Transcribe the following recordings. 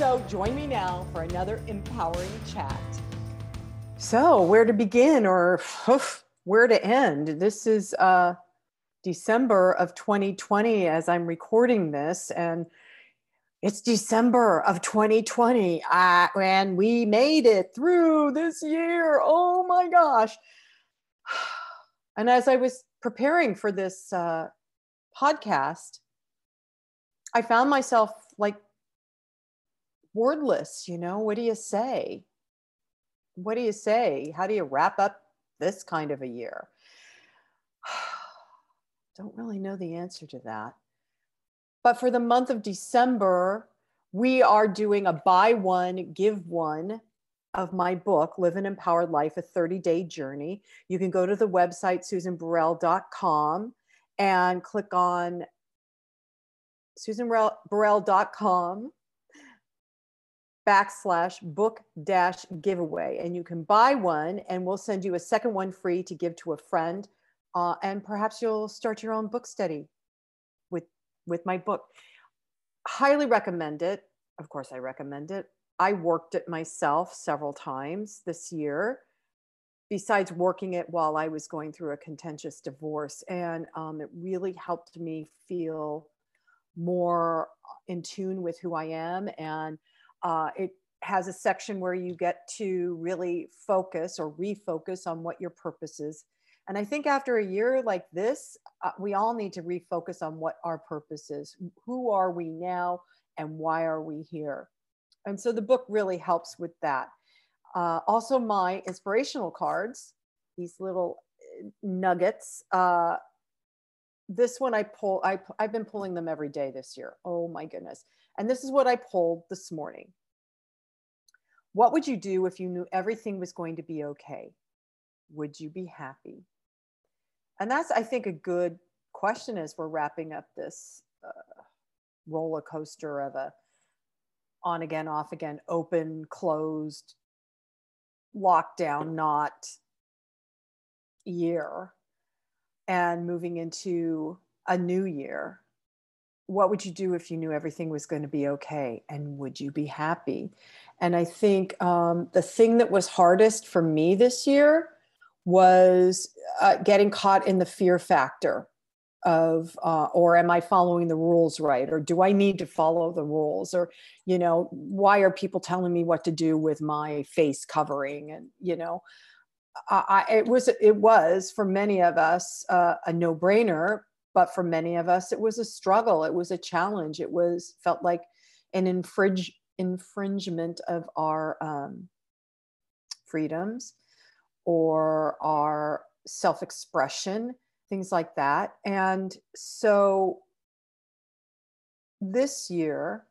So join me now for another empowering chat. So, where to begin or oof, where to end? This is uh, December of 2020 as I'm recording this, and it's December of 2020, uh, and we made it through this year. Oh my gosh. And as I was preparing for this uh, podcast, I found myself like wordless, you know, what do you say? What do you say? How do you wrap up this kind of a year? Don't really know the answer to that. But for the month of December, we are doing a buy one, give one of my book, Live an Empowered Life, a 30 day journey. You can go to the website, susanburrell.com, and click on susanburrell.com backslash book dash giveaway. And you can buy one, and we'll send you a second one free to give to a friend. Uh, and perhaps you'll start your own book study with, with my book. Highly recommend it. Of course, I recommend it. I worked it myself several times this year, besides working it while I was going through a contentious divorce. And um, it really helped me feel more in tune with who I am and uh, it has a section where you get to really focus or refocus on what your purpose is. And I think after a year like this, uh, we all need to refocus on what our purpose is. Who are we now and why are we here? And so the book really helps with that. Uh, also, my inspirational cards, these little uh, nuggets. Uh, this one I pull, I, I've been pulling them every day this year. Oh my goodness. And this is what I pulled this morning. What would you do if you knew everything was going to be okay? Would you be happy? And that's, I think, a good question as we're wrapping up this uh, roller coaster of a on again, off again, open, closed, lockdown, not year, and moving into a new year what would you do if you knew everything was going to be okay? And would you be happy? And i think um, the thing that was hardest for me this year was uh, getting caught in the fear factor of uh, or am i following the rules right? Or do i need to follow the rules? Or you know why are people telling me what to do with my face covering? And you know I, it was it was for many of us uh, a no brainer but for many of us it was a struggle it was a challenge it was felt like an infringe infringement of our um, freedoms or our self-expression things like that and so this year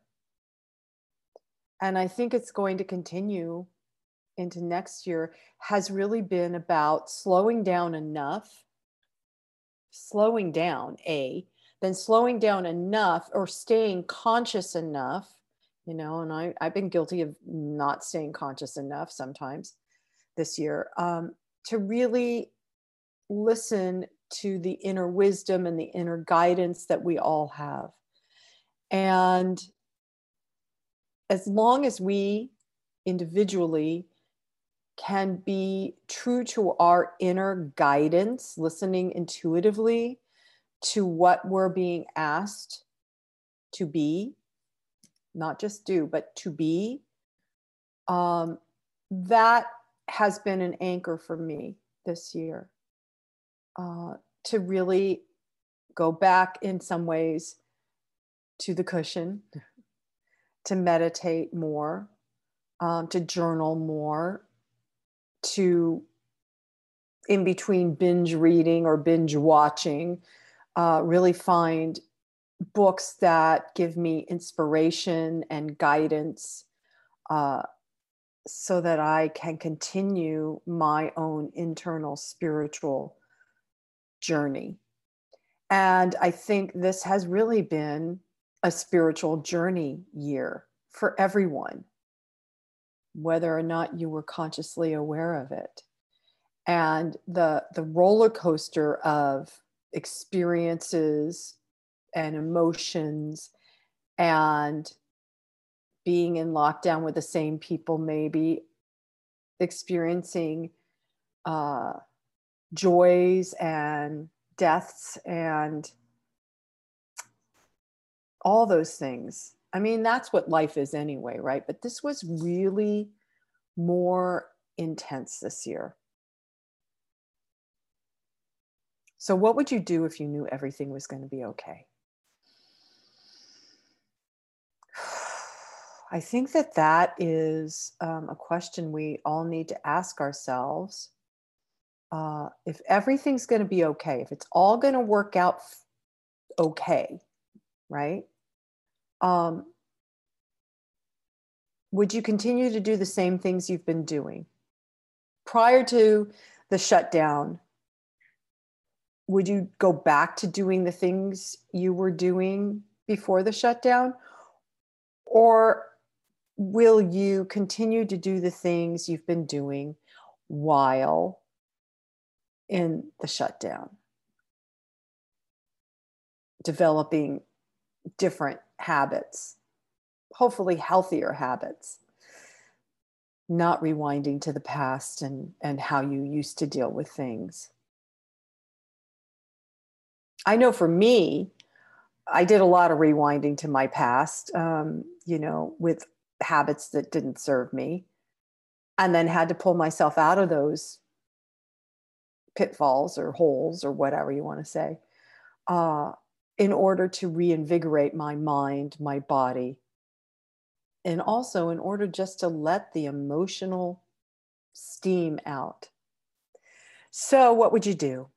and i think it's going to continue into next year has really been about slowing down enough slowing down, A, then slowing down enough or staying conscious enough, you know, and I, I've been guilty of not staying conscious enough sometimes this year um, to really listen to the inner wisdom and the inner guidance that we all have. And as long as we individually can be true to our inner guidance, listening intuitively to what we're being asked to be, not just do, but to be, um, that has been an anchor for me this year. Uh, to really go back in some ways to the cushion, to meditate more, um, to journal more, to in between binge reading or binge watching uh, really find books that give me inspiration and guidance uh, so that I can continue my own internal spiritual journey. And I think this has really been a spiritual journey year for everyone, whether or not you were consciously aware of it. And the, the roller coaster of experiences and emotions and being in lockdown with the same people, maybe experiencing uh, joys and deaths and all those things. I mean, that's what life is anyway, right? But this was really more intense this year. So, what would you do if you knew everything was going to be okay? I think that that is um, a question we all need to ask ourselves. Uh, if everything's going to be okay, if it's all going to work out f- okay, right? Um, would you continue to do the same things you've been doing? Prior to the shutdown, would you go back to doing the things you were doing before the shutdown? Or will you continue to do the things you've been doing while in the shutdown? Developing different habits, hopefully healthier habits, not rewinding to the past and, and how you used to deal with things. I know for me, I did a lot of rewinding to my past, um, you know, with habits that didn't serve me and then had to pull myself out of those pitfalls or holes or whatever you want to say uh, in order to reinvigorate my mind my body and also in order just to let the emotional steam out. So what would you do?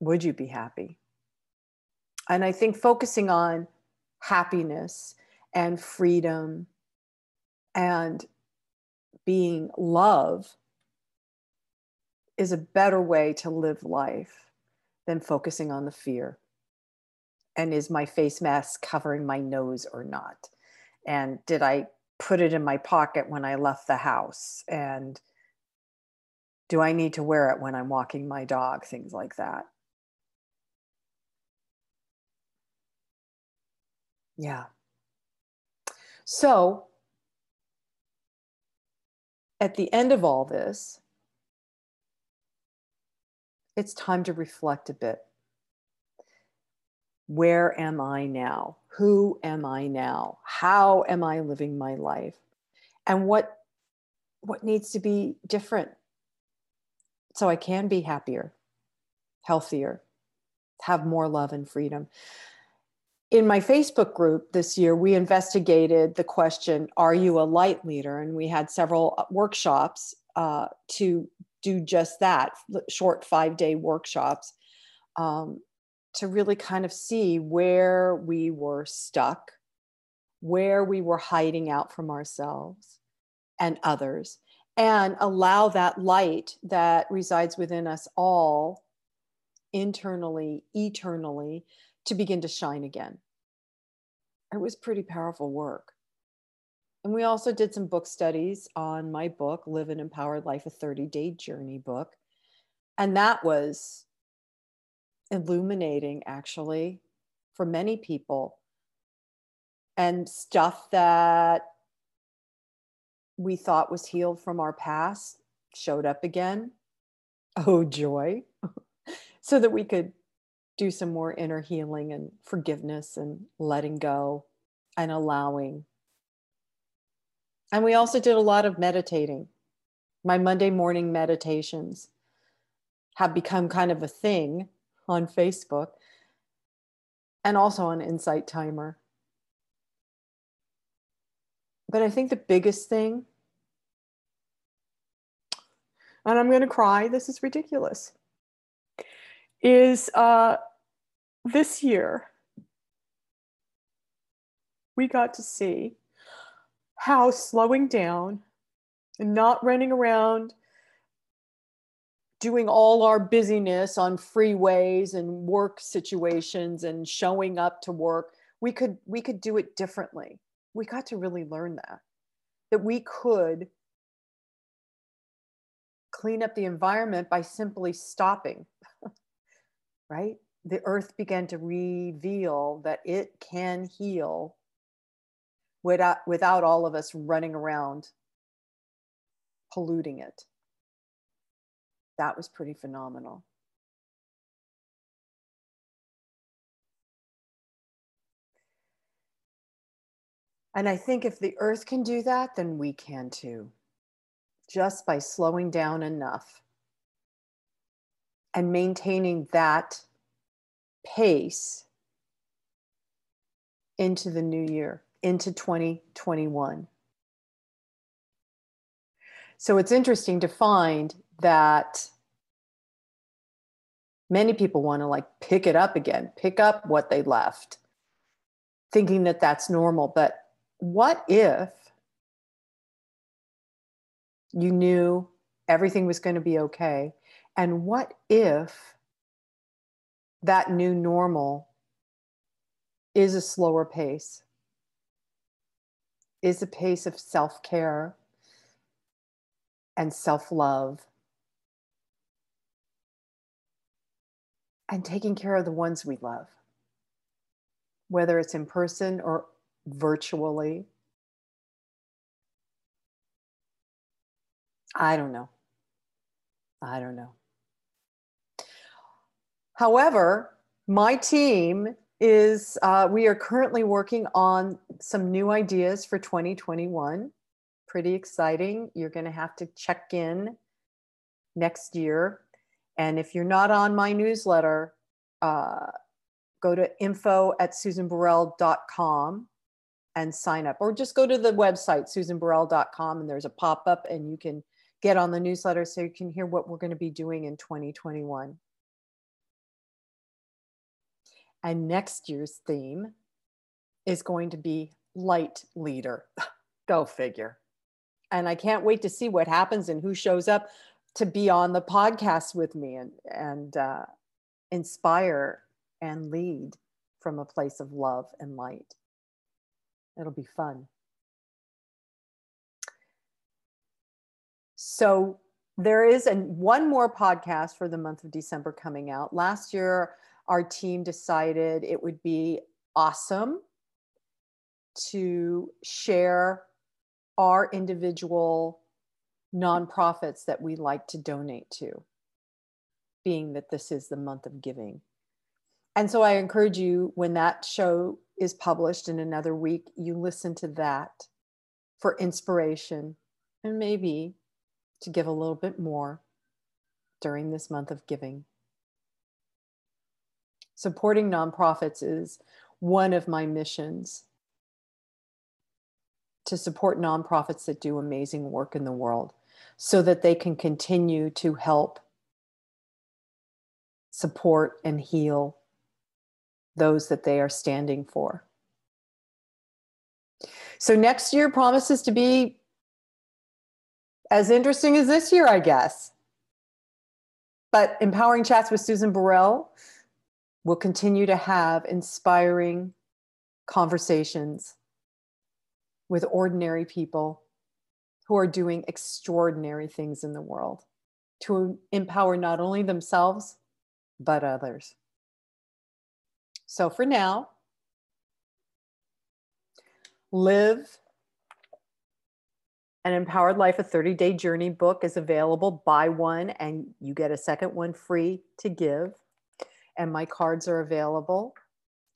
Would you be happy? And i think focusing on happiness and freedom and being love is a better way to live life than focusing on the fear. And is my face mask covering my nose or not? And did I put it in my pocket when I left the house? And do I need to wear it when I'm walking my dog? Things like that. Yeah. So, at the end of all this, it's time to reflect a bit. Where am I now? Who am I now? How am I living my life? And what what needs to be different so I can be happier, healthier, have more love and freedom in my Facebook group this year, we investigated the question, Are you a light leader? And we had several workshops uh, to do just that short five day workshops um, to really kind of see where we were stuck, where we were hiding out from ourselves and others, and allow that light that resides within us all internally, eternally to begin to shine again. It was pretty powerful work. And we also did some book studies on my book, Live an Empowered Life, a 30 day journey book. And that was illuminating, actually, for many people. And stuff that we thought was healed from our past showed up again. Oh, joy. so that we could do some more inner healing and forgiveness and letting go and allowing. And we also did a lot of meditating. My Monday morning meditations have become kind of a thing on Facebook and also on Insight Timer. But I think the biggest thing, and I'm going to cry, this is ridiculous, is uh, this year, we got to see how slowing down and not running around doing all our busyness on freeways and work situations and showing up to work we could we could do it differently. We got to really learn that that we could clean up the environment by simply stopping right? The earth began to reveal that it can heal without without all of us running around polluting it that was pretty phenomenal. And I think if the earth can do that, then we can too, just by slowing down enough and maintaining that pace into the new year, into 2021. So it's interesting to find that many people want to like pick it up again, pick up what they left, thinking that that's normal. But what if you knew everything was going to be okay? And what if that new normal is a slower pace, is a pace of self care and self love and taking care of the ones we love, whether it's in person or virtually. I don't know. I don't know. However, my team is, uh, we are currently working on some new ideas for 2021. Pretty exciting. You're going to have to check in next year and if you're not on my newsletter, uh, go to info at susanburrell.com and sign up, or just go to the website, susanburrell.com, and there's a pop up, and you can get on the newsletter so you can hear what we're going to be doing in 2021. And next year's theme is going to be light leader. Go figure. And I can't wait to see what happens and who shows up to be on the podcast with me and and uh, inspire and lead from a place of love and light. It'll be fun. So there is and one more podcast for the month of December coming out. Last year, our team decided it would be awesome to share our individual nonprofits that we like to donate to, being that this is the month of giving. And so I encourage you when that show is published in another week, you listen to that for inspiration and maybe to give a little bit more during this month of giving. Supporting nonprofits is one of my missions to support nonprofits that do amazing work in the world so that they can continue to help support and heal those that they are standing for. So next year promises to be as interesting as this year, I guess. But Empowering Chats with Susan Burrell will continue to have inspiring conversations with ordinary people who are doing extraordinary things in the world to empower not only themselves, but others. So for now, live an empowered life. A 30 day journey book is available. Buy one and you get a second one free to give and my cards are available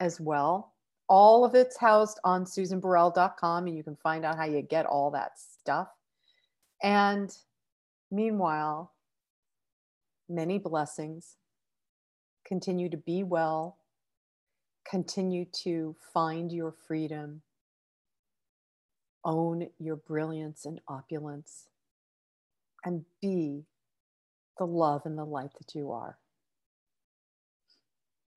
as well all of it's housed on susanburrell.com and you can find out how you get all that stuff and meanwhile, many blessings. Continue to be well. Continue to find your freedom. Own your brilliance and opulence. And be the love and the light that you are.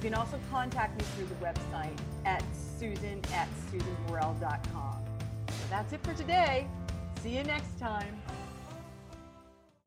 You can also contact me through the website at susan at susanburrell.com. So that's it for today. See you next time.